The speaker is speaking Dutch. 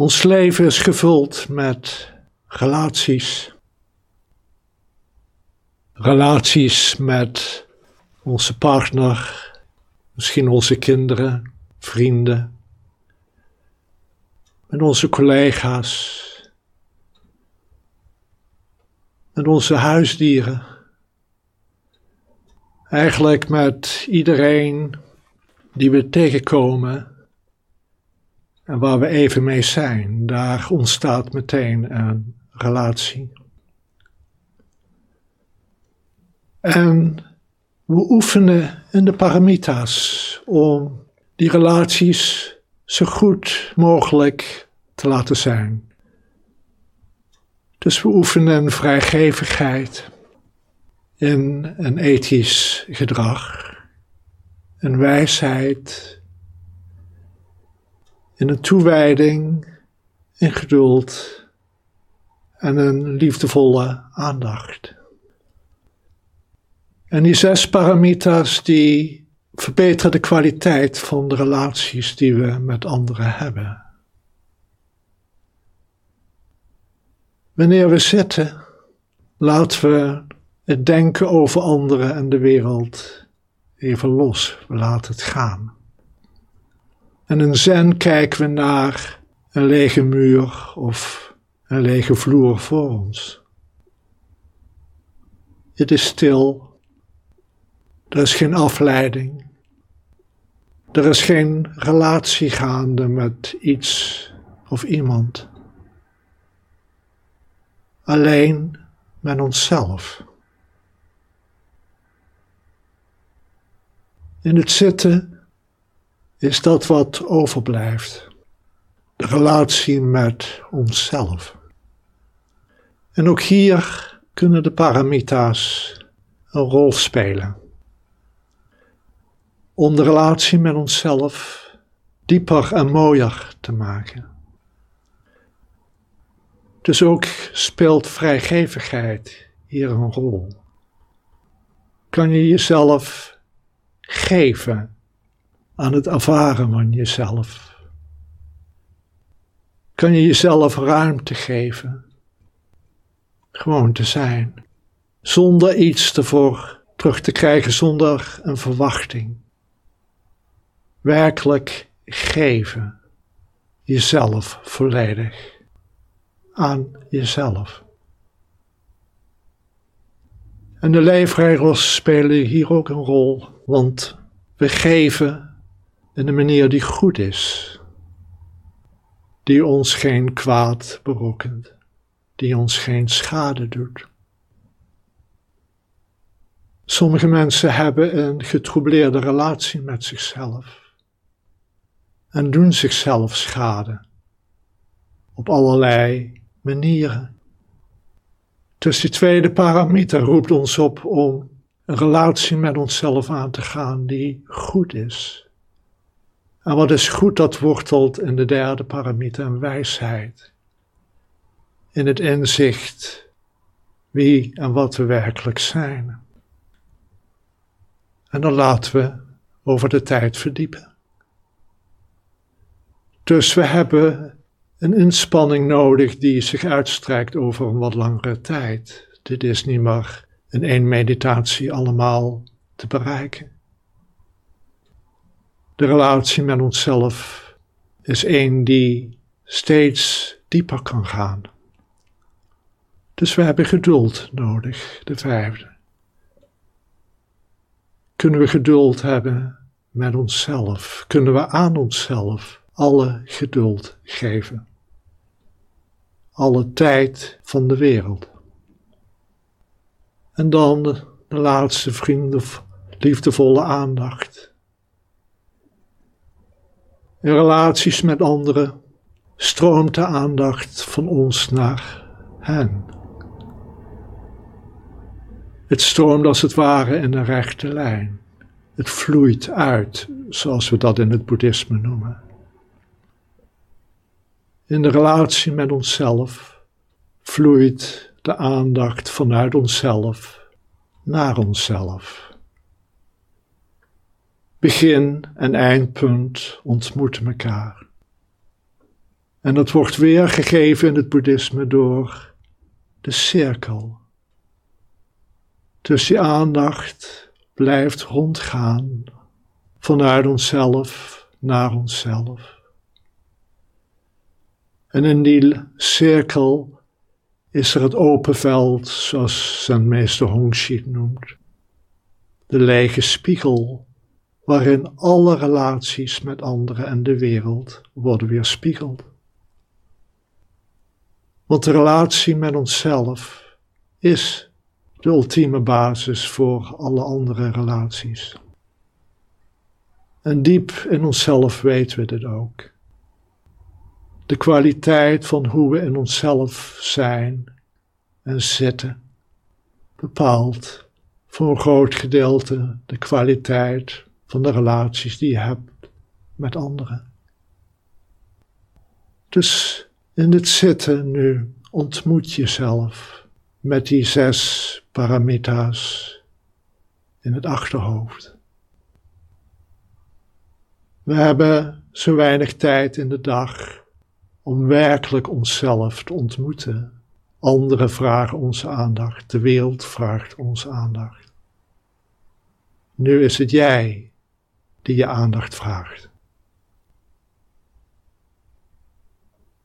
Ons leven is gevuld met relaties. Relaties met onze partner, misschien onze kinderen, vrienden, met onze collega's, met onze huisdieren. Eigenlijk met iedereen die we tegenkomen en waar we even mee zijn. Daar ontstaat meteen een relatie. En we oefenen in de paramita's om die relaties zo goed mogelijk te laten zijn. Dus we oefenen vrijgevigheid in een ethisch gedrag, een wijsheid, in een toewijding, in geduld en een liefdevolle aandacht. En die zes paramitas die verbeteren de kwaliteit van de relaties die we met anderen hebben. Wanneer we zitten, laten we het denken over anderen en de wereld even los. We laten het gaan. En in zen kijken we naar een lege muur of een lege vloer voor ons. Het is stil. Er is geen afleiding. Er is geen relatie gaande met iets of iemand alleen met onszelf. In het zitten is dat wat overblijft. De relatie met onszelf. En ook hier kunnen de paramita's een rol spelen. Om de relatie met onszelf dieper en mooier te maken. Dus ook speelt vrijgevigheid hier een rol. Kan je jezelf geven aan het ervaren van jezelf? Kan je jezelf ruimte geven? Gewoon te zijn, zonder iets ervoor terug te krijgen, zonder een verwachting. Werkelijk geven, jezelf volledig aan jezelf. En de leefregels spelen hier ook een rol, want we geven in een manier die goed is, die ons geen kwaad berokkent, die ons geen schade doet. Sommige mensen hebben een getroubleerde relatie met zichzelf en doen zichzelf schade op allerlei manieren. Dus die tweede paramiter roept ons op om een relatie met onszelf aan te gaan die goed is. En wat is goed, dat wortelt in de derde paramiter, en wijsheid. In het inzicht wie en wat we werkelijk zijn. En dan laten we over de tijd verdiepen. Dus we hebben een inspanning nodig die zich uitstrekt over een wat langere tijd. Dit is niet maar in één meditatie allemaal te bereiken. De relatie met onszelf is één die steeds dieper kan gaan. Dus we hebben geduld nodig, de vijfde. Kunnen we geduld hebben met onszelf? Kunnen we aan onszelf alle geduld geven? alle tijd van de wereld. En dan de, laatste vrienden, liefdevolle aandacht. In relaties met anderen stroomt de aandacht van ons naar hen. Het stroomt als het ware in een rechte lijn. Het vloeit uit, zoals we dat in het boeddhisme noemen in de relatie met onszelf vloeit de aandacht vanuit onszelf naar onszelf. Begin en eindpunt ontmoeten elkaar. En dat wordt weergegeven in het boeddhisme door de cirkel. Dus die aandacht blijft rondgaan vanuit onszelf naar onszelf. En in die cirkel is er het open veld, zoals zijn meester Hongxi het noemt. De lege spiegel, waarin alle relaties met anderen en de wereld worden weerspiegeld. Want de relatie met onszelf is de ultieme basis voor alle andere relaties. En diep in onszelf weten we dit ook. De kwaliteit van hoe we in onszelf zijn en zitten bepaalt voor een groot gedeelte de kwaliteit van de relaties die je hebt met anderen. Dus in het zitten nu ontmoet jezelf met die zes paramitas in het achterhoofd. We hebben zo weinig tijd in de dag om werkelijk onszelf te ontmoeten. Anderen vragen onze aandacht, de wereld vraagt onze aandacht. Nu is het jij die je aandacht vraagt.